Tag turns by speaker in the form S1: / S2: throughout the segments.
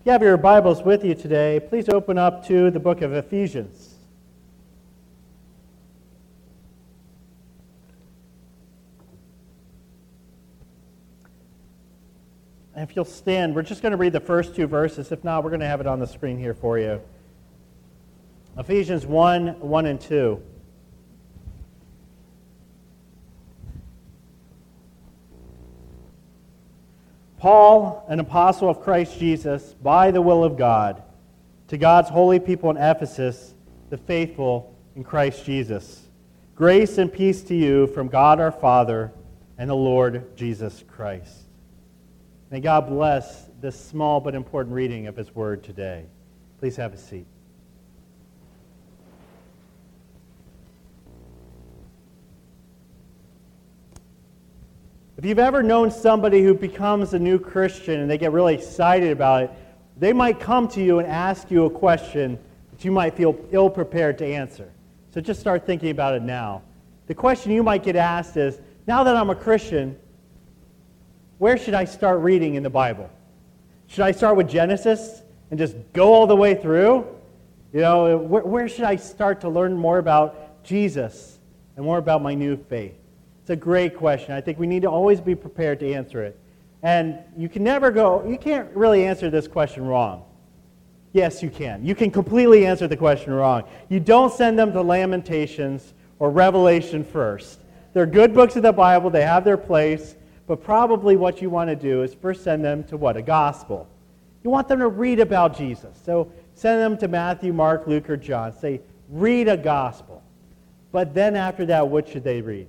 S1: If you have your Bibles with you today, please open up to the book of Ephesians. And if you'll stand, we're just going to read the first two verses. If not, we're going to have it on the screen here for you. Ephesians 1 1 and 2. Paul, an apostle of Christ Jesus, by the will of God, to God's holy people in Ephesus, the faithful in Christ Jesus. Grace and peace to you from God our Father and the Lord Jesus Christ. May God bless this small but important reading of His Word today. Please have a seat. If you've ever known somebody who becomes a new Christian and they get really excited about it, they might come to you and ask you a question that you might feel ill prepared to answer. So just start thinking about it now. The question you might get asked is now that I'm a Christian, where should I start reading in the Bible? Should I start with Genesis and just go all the way through? You know, where, where should I start to learn more about Jesus and more about my new faith? It's a great question. I think we need to always be prepared to answer it. And you can never go, you can't really answer this question wrong. Yes, you can. You can completely answer the question wrong. You don't send them to Lamentations or Revelation first. They're good books of the Bible, they have their place, but probably what you want to do is first send them to what? A gospel. You want them to read about Jesus. So send them to Matthew, Mark, Luke, or John. Say, read a gospel. But then after that, what should they read?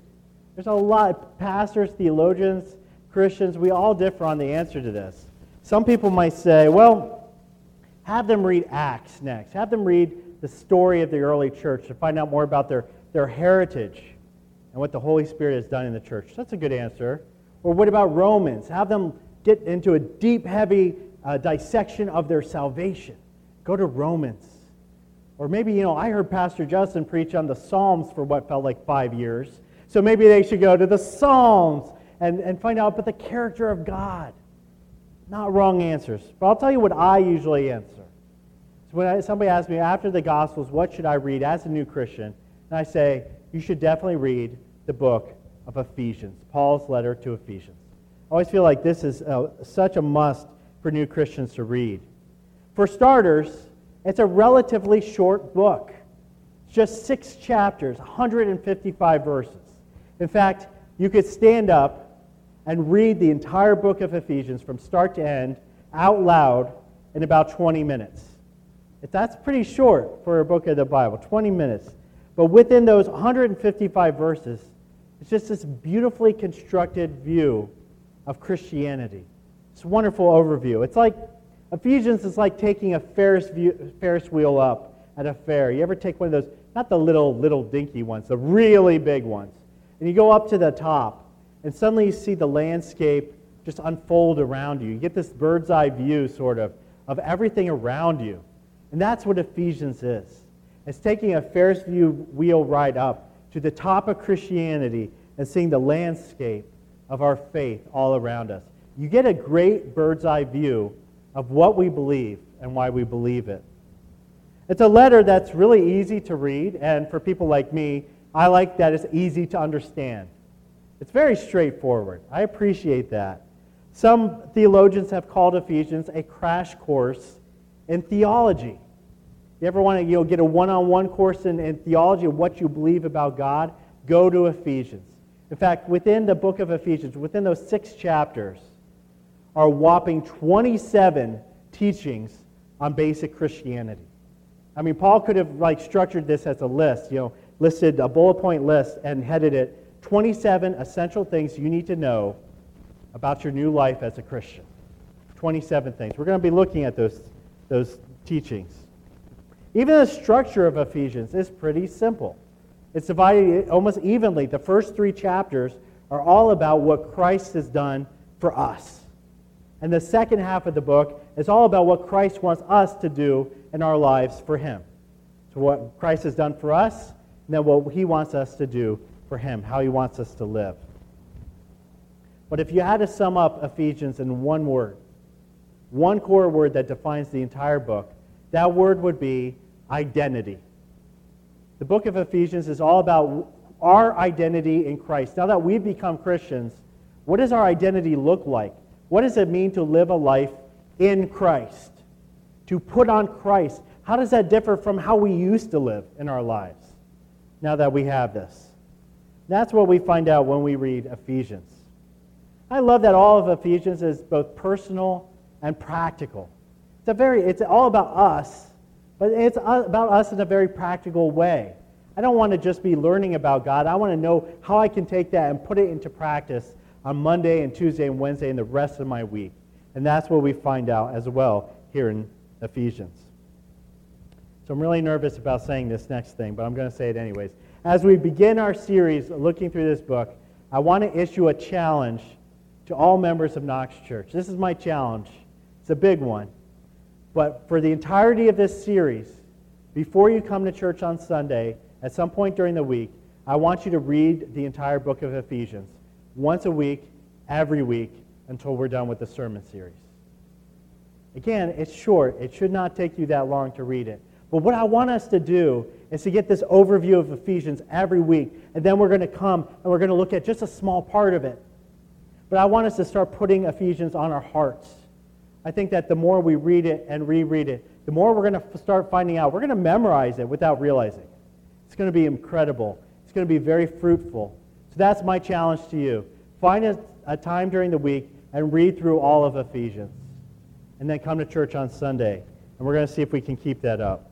S1: There's a lot pastors, theologians, Christians, we all differ on the answer to this. Some people might say, well, have them read Acts next. Have them read the story of the early church to find out more about their, their heritage and what the Holy Spirit has done in the church. That's a good answer. Or what about Romans? Have them get into a deep, heavy uh, dissection of their salvation. Go to Romans. Or maybe, you know, I heard Pastor Justin preach on the Psalms for what felt like five years. So maybe they should go to the Psalms and, and find out about the character of God. Not wrong answers. But I'll tell you what I usually answer. So when I, somebody asks me after the Gospels, what should I read as a new Christian? And I say, you should definitely read the book of Ephesians, Paul's letter to Ephesians. I always feel like this is uh, such a must for new Christians to read. For starters, it's a relatively short book. It's just six chapters, 155 verses. In fact, you could stand up and read the entire book of Ephesians from start to end out loud in about 20 minutes. That's pretty short for a book of the Bible, 20 minutes. But within those 155 verses, it's just this beautifully constructed view of Christianity. It's a wonderful overview. It's like Ephesians is like taking a Ferris, view, Ferris wheel up at a fair. You ever take one of those, not the little, little dinky ones, the really big ones. And you go up to the top, and suddenly you see the landscape just unfold around you. You get this bird's eye view, sort of, of everything around you. And that's what Ephesians is. It's taking a Ferris view wheel ride up to the top of Christianity and seeing the landscape of our faith all around us. You get a great bird's eye view of what we believe and why we believe it. It's a letter that's really easy to read, and for people like me, I like that it's easy to understand. It's very straightforward. I appreciate that. Some theologians have called Ephesians a crash course in theology. You ever want to you know, get a one on one course in, in theology of what you believe about God? Go to Ephesians. In fact, within the book of Ephesians, within those six chapters, are whopping 27 teachings on basic Christianity. I mean, Paul could have like structured this as a list. You know, listed a bullet point list and headed it 27 essential things you need to know about your new life as a Christian. 27 things. We're going to be looking at those, those teachings. Even the structure of Ephesians is pretty simple. It's divided almost evenly. The first three chapters are all about what Christ has done for us. And the second half of the book is all about what Christ wants us to do in our lives for Him. So, what Christ has done for us, then what He wants us to do for Him, how He wants us to live. But if you had to sum up Ephesians in one word, one core word that defines the entire book, that word would be identity. The book of Ephesians is all about our identity in Christ. Now that we've become Christians, what does our identity look like? What does it mean to live a life in Christ? To put on Christ. How does that differ from how we used to live in our lives now that we have this? That's what we find out when we read Ephesians. I love that all of Ephesians is both personal and practical. It's, a very, it's all about us, but it's about us in a very practical way. I don't want to just be learning about God. I want to know how I can take that and put it into practice on Monday and Tuesday and Wednesday and the rest of my week. And that's what we find out as well here in Ephesians. So I'm really nervous about saying this next thing, but I'm going to say it anyways. As we begin our series looking through this book, I want to issue a challenge to all members of Knox Church. This is my challenge. It's a big one. But for the entirety of this series, before you come to church on Sunday, at some point during the week, I want you to read the entire book of Ephesians once a week, every week, until we're done with the sermon series. Again, it's short. It should not take you that long to read it. But what I want us to do is to get this overview of Ephesians every week, and then we're going to come and we're going to look at just a small part of it. But I want us to start putting Ephesians on our hearts. I think that the more we read it and reread it, the more we're going to start finding out. We're going to memorize it without realizing. It's going to be incredible. It's going to be very fruitful. So that's my challenge to you. Find a, a time during the week and read through all of Ephesians. And then come to church on Sunday. And we're going to see if we can keep that up.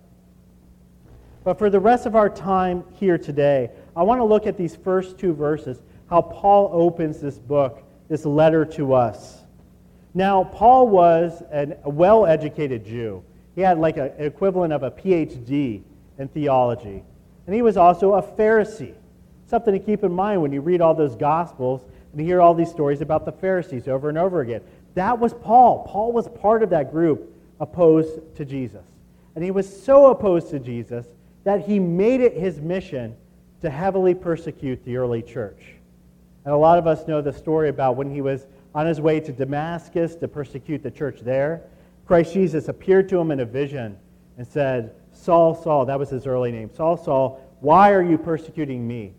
S1: But for the rest of our time here today, I want to look at these first two verses, how Paul opens this book, this letter to us. Now, Paul was an, a well educated Jew. He had like an equivalent of a PhD in theology. And he was also a Pharisee. Something to keep in mind when you read all those Gospels and hear all these stories about the Pharisees over and over again. That was Paul. Paul was part of that group opposed to Jesus. And he was so opposed to Jesus that he made it his mission to heavily persecute the early church. And a lot of us know the story about when he was on his way to Damascus to persecute the church there. Christ Jesus appeared to him in a vision and said, Saul, Saul, that was his early name, Saul, Saul, why are you persecuting me?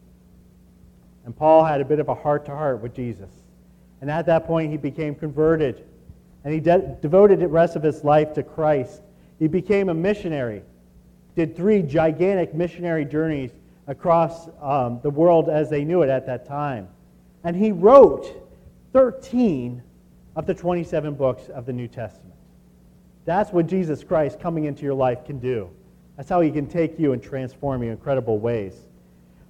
S1: And Paul had a bit of a heart to heart with Jesus. And at that point, he became converted. And he de- devoted the rest of his life to Christ. He became a missionary, did three gigantic missionary journeys across um, the world as they knew it at that time. And he wrote 13 of the 27 books of the New Testament. That's what Jesus Christ coming into your life can do. That's how he can take you and transform you in incredible ways.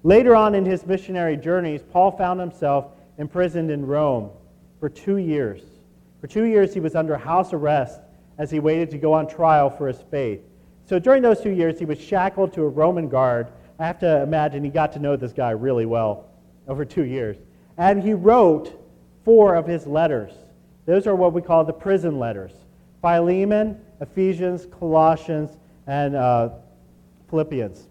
S1: Later on in his missionary journeys, Paul found himself imprisoned in Rome for two years. For two years, he was under house arrest as he waited to go on trial for his faith. So during those two years, he was shackled to a Roman guard. I have to imagine he got to know this guy really well over two years. And he wrote four of his letters. Those are what we call the prison letters Philemon, Ephesians, Colossians, and uh, Philippians.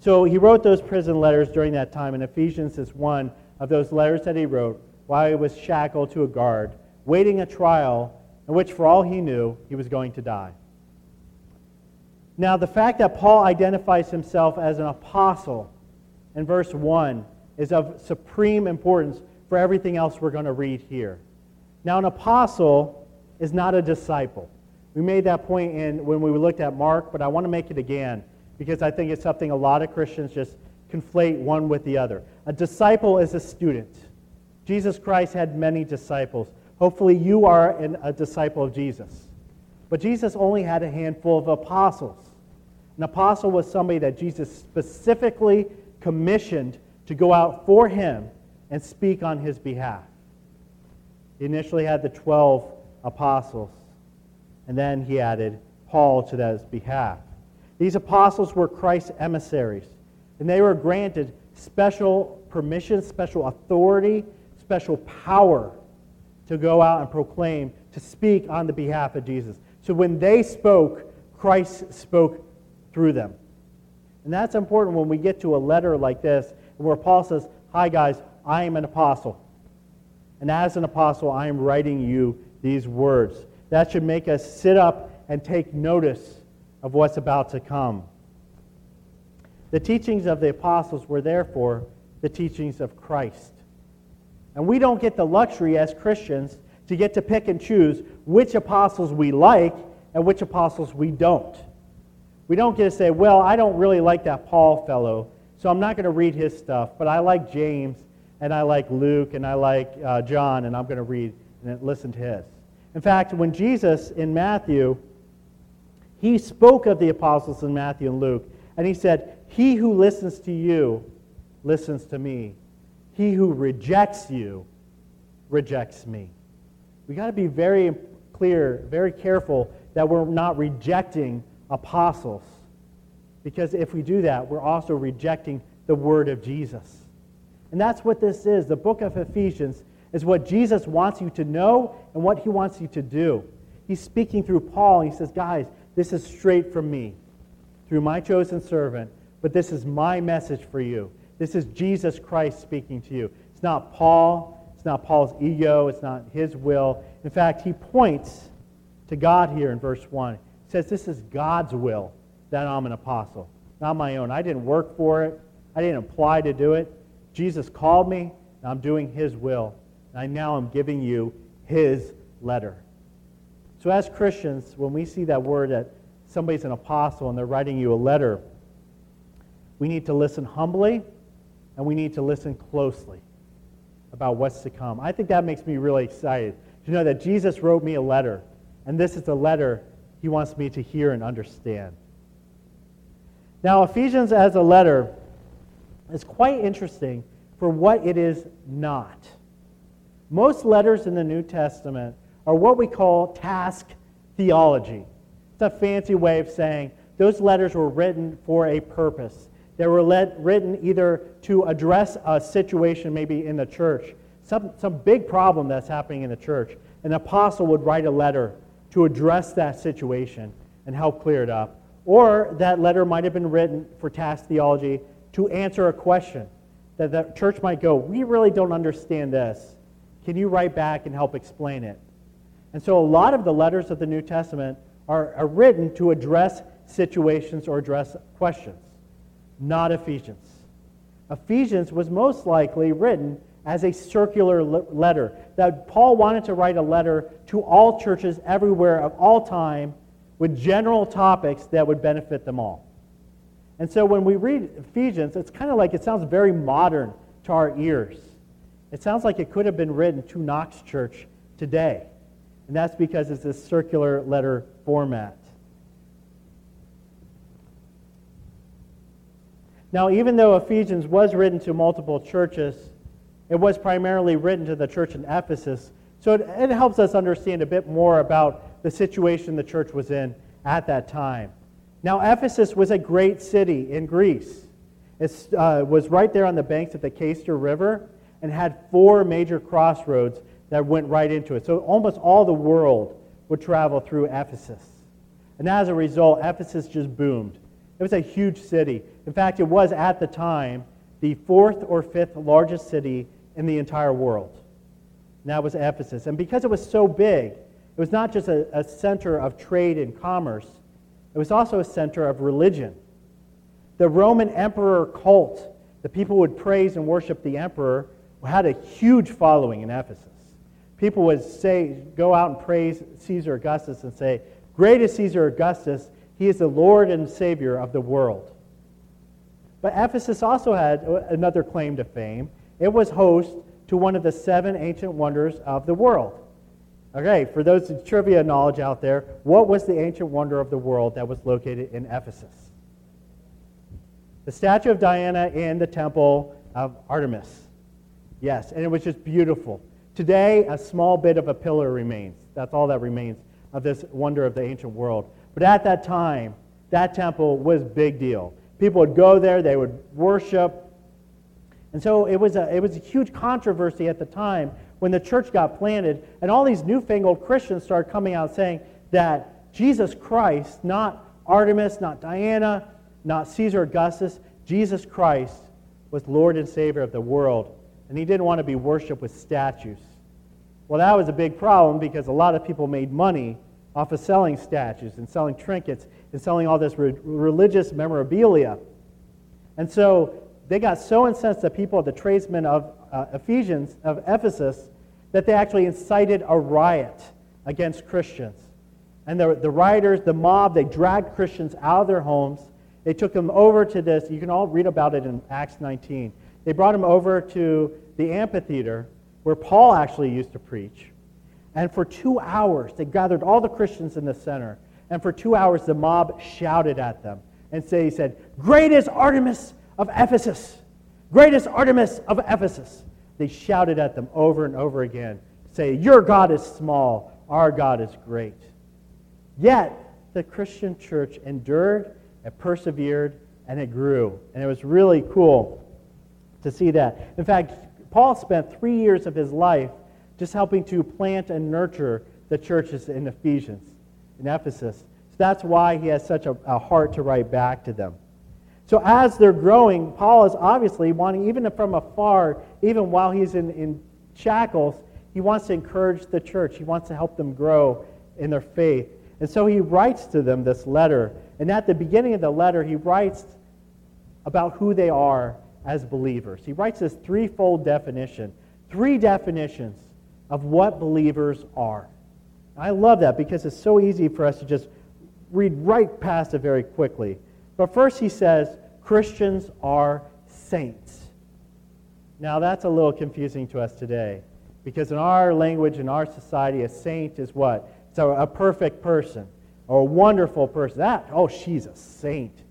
S1: So he wrote those prison letters during that time, and Ephesians is one of those letters that he wrote while he was shackled to a guard, waiting a trial in which, for all he knew, he was going to die. Now, the fact that Paul identifies himself as an apostle in verse 1 is of supreme importance for everything else we're going to read here. Now, an apostle is not a disciple. We made that point in when we looked at Mark, but I want to make it again because I think it's something a lot of Christians just conflate one with the other. A disciple is a student. Jesus Christ had many disciples. Hopefully, you are an, a disciple of Jesus. But Jesus only had a handful of apostles. An apostle was somebody that Jesus specifically commissioned to go out for him and speak on his behalf. He initially had the 12 apostles, and then he added Paul to that behalf. These apostles were Christ's emissaries, and they were granted special permission, special authority, special power to go out and proclaim, to speak on the behalf of Jesus. So when they spoke, Christ spoke through them. And that's important when we get to a letter like this, where Paul says, Hi, guys, I am an apostle. And as an apostle, I am writing you these words. That should make us sit up and take notice of what's about to come. The teachings of the apostles were therefore the teachings of Christ. And we don't get the luxury as Christians to get to pick and choose which apostles we like and which apostles we don't. We don't get to say, well, I don't really like that Paul fellow, so I'm not going to read his stuff, but I like James and I like Luke and I like uh, John, and I'm going to read and listen to his. In fact, when Jesus in Matthew, he spoke of the apostles in Matthew and Luke, and he said, He who listens to you listens to me. He who rejects you rejects me. We got to be very clear, very careful that we're not rejecting apostles. Because if we do that, we're also rejecting the word of Jesus. And that's what this is. The book of Ephesians is what Jesus wants you to know and what he wants you to do. He's speaking through Paul, and he says, Guys, this is straight from me, through my chosen servant, but this is my message for you. This is Jesus Christ speaking to you. It's not Paul, it's not Paul's ego, it's not his will. In fact, he points to God here in verse 1. He says, This is God's will that I'm an apostle, not my own. I didn't work for it, I didn't apply to do it. Jesus called me, and I'm doing his will. And I now am giving you his letter. So, as Christians, when we see that word that somebody's an apostle and they're writing you a letter, we need to listen humbly and we need to listen closely about what's to come. I think that makes me really excited to know that Jesus wrote me a letter, and this is a letter he wants me to hear and understand. Now, Ephesians as a letter is quite interesting for what it is not. Most letters in the New Testament are what we call task theology. It's a fancy way of saying those letters were written for a purpose. They were let, written either to address a situation maybe in the church, some, some big problem that's happening in the church. An apostle would write a letter to address that situation and help clear it up. Or that letter might have been written for task theology to answer a question that the church might go, We really don't understand this. Can you write back and help explain it? And so a lot of the letters of the New Testament are, are written to address situations or address questions not Ephesians. Ephesians was most likely written as a circular letter. That Paul wanted to write a letter to all churches everywhere of all time with general topics that would benefit them all. And so when we read Ephesians, it's kind of like it sounds very modern to our ears. It sounds like it could have been written to Knox Church today. And that's because it's this circular letter format. Now, even though Ephesians was written to multiple churches, it was primarily written to the church in Ephesus. So it, it, helps us understand a bit more about the situation the church was in at that time. Now, Ephesus was a great city in Greece. It uh, was right there on the banks of the Cayster River and had four major crossroads that went right into it. So almost all the world would travel through Ephesus. And as a result, Ephesus just boomed. It was a huge city. In fact, it was at the time the fourth or fifth largest city in the entire world. And that was Ephesus. And because it was so big, it was not just a, a center of trade and commerce, it was also a center of religion. The Roman emperor cult, the people would praise and worship the emperor, had a huge following in Ephesus. People would say, go out and praise Caesar Augustus and say, Great is Caesar Augustus, he is the Lord and Savior of the world. But Ephesus also had another claim to fame. It was host to one of the seven ancient wonders of the world. Okay, for those trivia knowledge out there, what was the ancient wonder of the world that was located in Ephesus? The statue of Diana in the temple of Artemis. Yes, and it was just beautiful. Today, a small bit of a pillar remains. That's all that remains of this wonder of the ancient world. But at that time, that temple was big deal. People would go there, they would worship. And so it was a, it was a huge controversy at the time when the church got planted, and all these newfangled Christians started coming out saying that Jesus Christ, not Artemis, not Diana, not Caesar Augustus, Jesus Christ was Lord and Savior of the world, and he didn't want to be worshiped with statues. Well, that was a big problem because a lot of people made money off of selling statues and selling trinkets and selling all this re- religious memorabilia. And so they got so incensed the people, the tradesmen of uh, Ephesians, of Ephesus, that they actually incited a riot against Christians. And the, the rioters, the mob, they dragged Christians out of their homes. They took them over to this. You can all read about it in Acts 19. They brought them over to the amphitheater where Paul actually used to preach. And for two hours, they gathered all the Christians in the center. And for two hours, the mob shouted at them and say, he said, Great is Artemis of Ephesus! Great is Artemis of Ephesus! They shouted at them over and over again, say, Your God is small, our God is great. Yet, the Christian church endured and persevered and it grew. And it was really cool to see that. In fact, Paul spent three years of his life just helping to plant and nurture the churches in Ephesians, in Ephesus. So that's why he has such a, a heart to write back to them. So as they're growing, Paul is obviously wanting, even from afar, even while he's in, in shackles, he wants to encourage the church. He wants to help them grow in their faith. And so he writes to them this letter. And at the beginning of the letter, he writes about who they are as believers. He writes this threefold definition, three definitions of what believers are. I love that because it's so easy for us to just read right past it very quickly. But first, he says Christians are saints. Now, that's a little confusing to us today because in our language, in our society, a saint is what? It's a, a perfect person or a wonderful person. That, oh, she's a saint.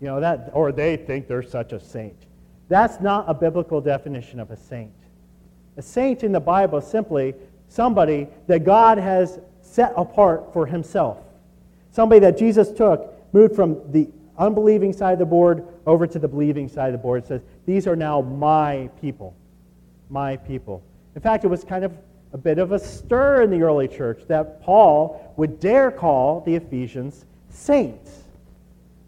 S1: You know, that, or they think they're such a saint. That's not a biblical definition of a saint. A saint in the Bible is simply somebody that God has set apart for himself. Somebody that Jesus took, moved from the unbelieving side of the board over to the believing side of the board. Says, These are now my people. My people. In fact, it was kind of a bit of a stir in the early church that Paul would dare call the Ephesians saints.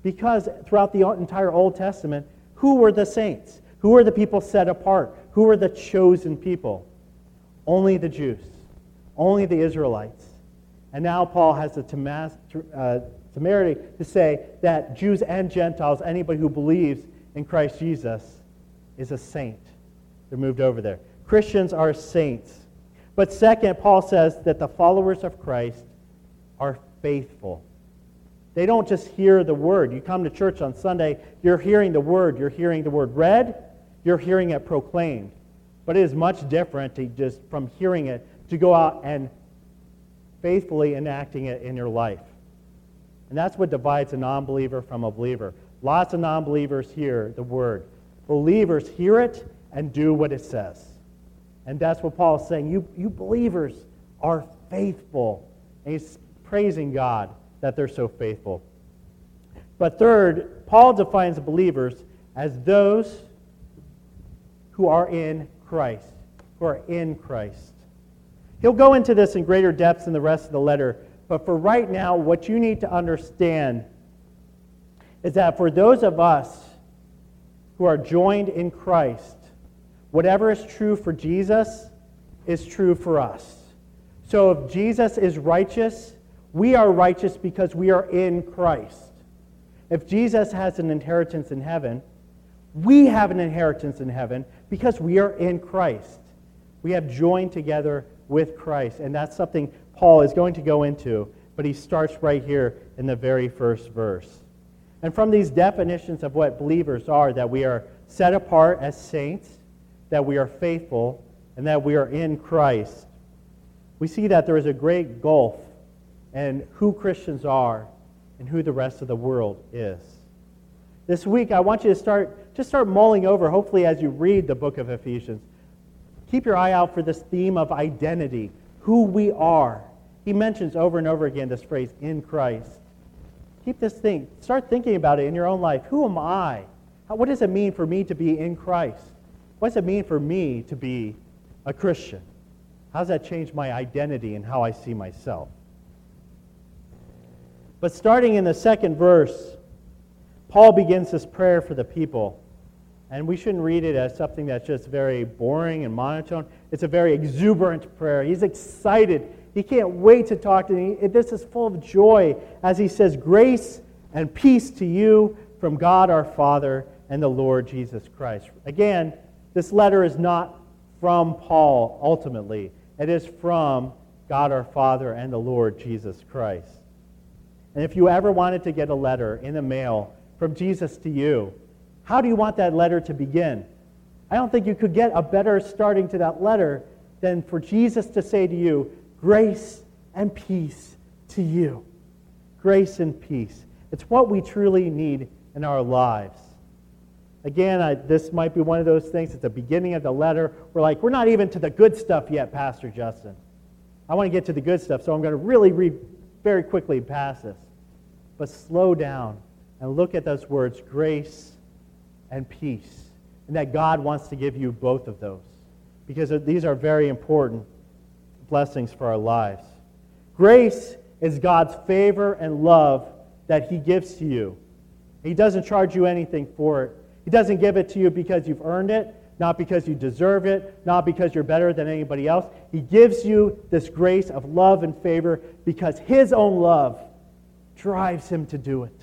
S1: Because throughout the entire Old Testament, who were the saints? Who were the people set apart? Who were the chosen people? Only the Jews, only the Israelites. And now Paul has the uh, temerity to say that Jews and Gentiles, anybody who believes in Christ Jesus, is a saint. They're moved over there. Christians are saints. But second, Paul says that the followers of Christ are faithful. They don't just hear the word. You come to church on Sunday, you're hearing the word. You're hearing the word read, you're hearing it proclaimed. But it is much different to just from hearing it to go out and faithfully enacting it in your life. And that's what divides a non believer from a believer. Lots of non believers hear the word. Believers hear it and do what it says. And that's what Paul is saying. You, you believers are faithful. And he's praising God that they're so faithful. But third, Paul defines believers as those who are in Christ, who are in Christ. He'll go into this in greater depth in the rest of the letter, but for right now, what you need to understand is that for those of us who are joined in Christ, whatever is true for Jesus is true for us. So if Jesus is righteous, we are righteous because we are in Christ. If Jesus has an inheritance in heaven, we have an inheritance in heaven because we are in Christ. We have joined together with Christ. And that's something Paul is going to go into, but he starts right here in the very first verse. And from these definitions of what believers are, that we are set apart as saints, that we are faithful, and that we are in Christ, we see that there is a great gulf and who Christians are and who the rest of the world is. This week, I want you to start, just start mulling over, hopefully, as you read the book of Ephesians. Keep your eye out for this theme of identity, who we are. He mentions over and over again this phrase, in Christ. Keep this thing, start thinking about it in your own life. Who am I? What does it mean for me to be in Christ? What does it mean for me to be a Christian? How does that change my identity and how I see myself? But starting in the second verse, Paul begins this prayer for the people. And we shouldn't read it as something that's just very boring and monotone. It's a very exuberant prayer. He's excited. He can't wait to talk to me. This is full of joy as he says, Grace and peace to you from God our Father and the Lord Jesus Christ. Again, this letter is not from Paul ultimately, it is from God our Father and the Lord Jesus Christ. And if you ever wanted to get a letter in the mail from Jesus to you, how do you want that letter to begin? I don't think you could get a better starting to that letter than for Jesus to say to you, Grace and peace to you. Grace and peace. It's what we truly need in our lives. Again, I, this might be one of those things at the beginning of the letter. We're like, we're not even to the good stuff yet, Pastor Justin. I want to get to the good stuff, so I'm going to really read very quickly past this. But slow down and look at those words grace and peace. And that God wants to give you both of those because these are very important blessings for our lives. Grace is God's favor and love that He gives to you. He doesn't charge you anything for it. He doesn't give it to you because you've earned it, not because you deserve it, not because you're better than anybody else. He gives you this grace of love and favor because His own love drives Him to do it.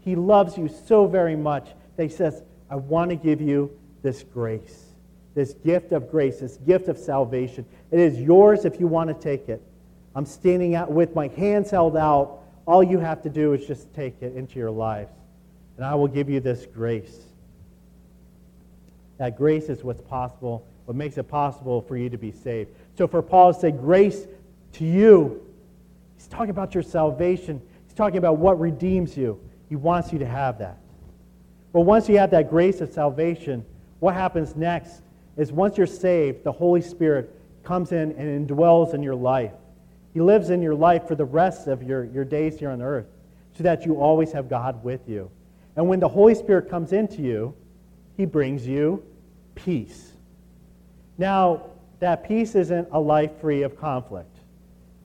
S1: He loves you so very much that He says, I want to give you this grace, this gift of grace, this gift of salvation. It is yours if you want to take it. I'm standing out with my hands held out. All you have to do is just take it into your lives. And I will give you this grace. That grace is what's possible, what makes it possible for you to be saved. So for Paul to say grace to you, he's talking about your salvation. He's talking about what redeems you. He wants you to have that. But once you have that grace of salvation, what happens next is once you're saved, the Holy Spirit comes in and indwells in your life. He lives in your life for the rest of your, your days here on earth so that you always have God with you. And when the Holy Spirit comes into you, he brings you peace. Now, that peace isn't a life free of conflict.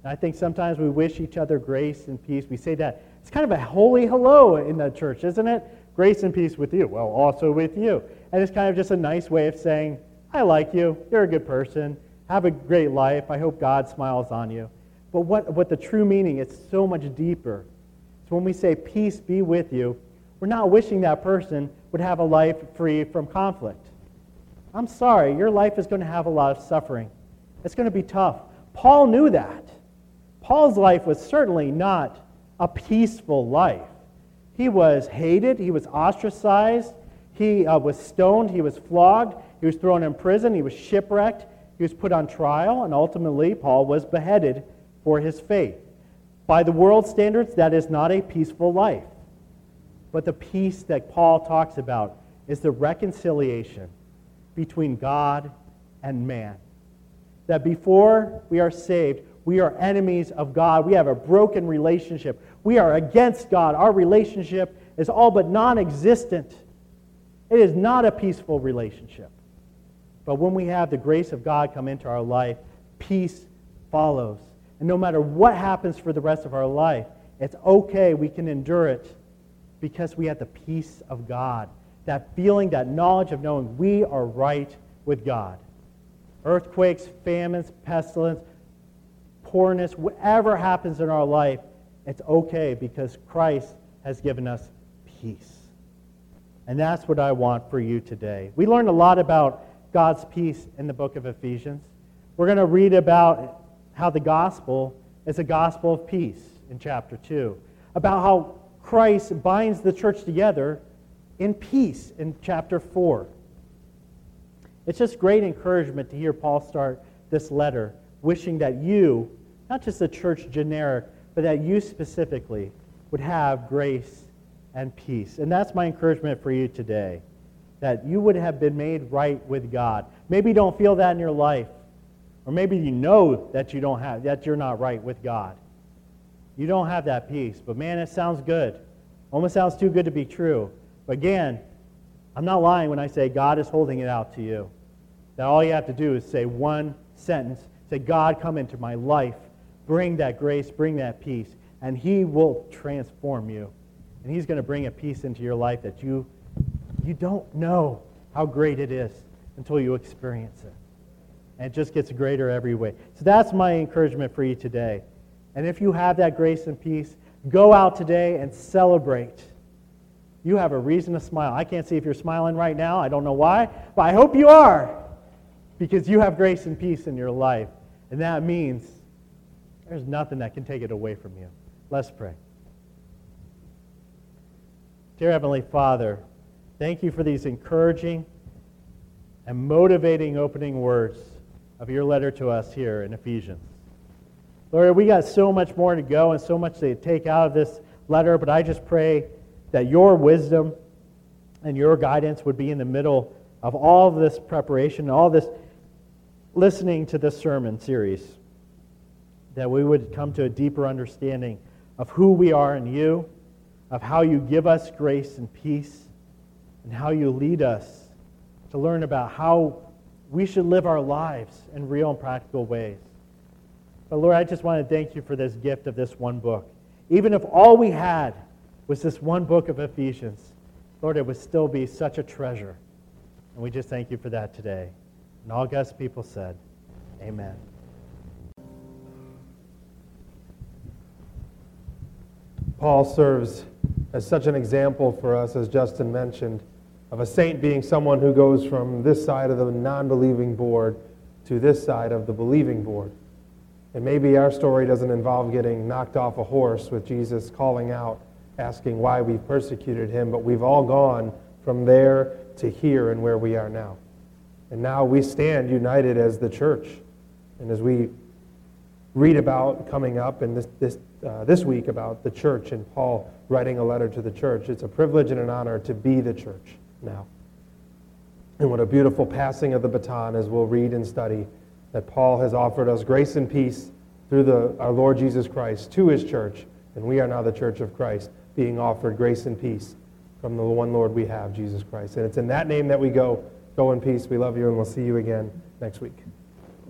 S1: And I think sometimes we wish each other grace and peace. We say that. It's kind of a holy hello in the church, isn't it? Grace and peace with you. Well, also with you. And it's kind of just a nice way of saying, I like you. You're a good person. Have a great life. I hope God smiles on you. But what, what the true meaning is so much deeper. So when we say peace be with you, we're not wishing that person would have a life free from conflict. I'm sorry, your life is going to have a lot of suffering. It's going to be tough. Paul knew that. Paul's life was certainly not a peaceful life. He was hated, he was ostracized, he uh, was stoned, he was flogged, he was thrown in prison, he was shipwrecked, he was put on trial, and ultimately, Paul was beheaded for his faith. By the world standards, that is not a peaceful life. But the peace that Paul talks about is the reconciliation between God and man. That before we are saved, we are enemies of God. We have a broken relationship. We are against God. Our relationship is all but non existent. It is not a peaceful relationship. But when we have the grace of God come into our life, peace follows. And no matter what happens for the rest of our life, it's okay. We can endure it because we have the peace of God. That feeling, that knowledge of knowing we are right with God. Earthquakes, famines, pestilence, poorness, whatever happens in our life, it's okay because Christ has given us peace. And that's what I want for you today. We learned a lot about God's peace in the book of Ephesians. We're going to read about how the gospel is a gospel of peace in chapter 2, about how Christ binds the church together in peace in chapter 4. It's just great encouragement to hear Paul start this letter wishing that you, not just the church generic, but that you specifically would have grace and peace. And that's my encouragement for you today that you would have been made right with God. Maybe you don't feel that in your life, or maybe you know that you don't have that you're not right with God. You don't have that peace, but man, it sounds good. Almost sounds too good to be true. But again, I'm not lying when I say God is holding it out to you. That all you have to do is say one sentence, say, God, come into my life, bring that grace, bring that peace, and He will transform you. And He's going to bring a peace into your life that you you don't know how great it is until you experience it. And it just gets greater every way. So that's my encouragement for you today. And if you have that grace and peace, go out today and celebrate. You have a reason to smile. I can't see if you're smiling right now. I don't know why, but I hope you are because you have grace and peace in your life. And that means there's nothing that can take it away from you. Let's pray. Dear Heavenly Father, thank you for these encouraging and motivating opening words of your letter to us here in Ephesians. Lord, we got so much more to go and so much to take out of this letter, but I just pray that your wisdom and your guidance would be in the middle of all this preparation, all this listening to this sermon series, that we would come to a deeper understanding of who we are in you, of how you give us grace and peace, and how you lead us to learn about how we should live our lives in real and practical ways. But Lord, I just want to thank you for this gift of this one book. Even if all we had was this one book of Ephesians, Lord, it would still be such a treasure. And we just thank you for that today. And all God's people said, Amen.
S2: Paul serves as such an example for us, as Justin mentioned, of a saint being someone who goes from this side of the non believing board to this side of the believing board. And maybe our story doesn't involve getting knocked off a horse with Jesus calling out, asking why we persecuted him, but we've all gone from there to here and where we are now. And now we stand united as the church. And as we read about coming up in this, this, uh, this week about the church and Paul writing a letter to the church, it's a privilege and an honor to be the church now. And what a beautiful passing of the baton as we'll read and study that Paul has offered us grace and peace through the, our Lord Jesus Christ to his church. And we are now the church of Christ, being offered grace and peace from the one Lord we have, Jesus Christ. And it's in that name that we go. Go in peace. We love you, and we'll see you again next week.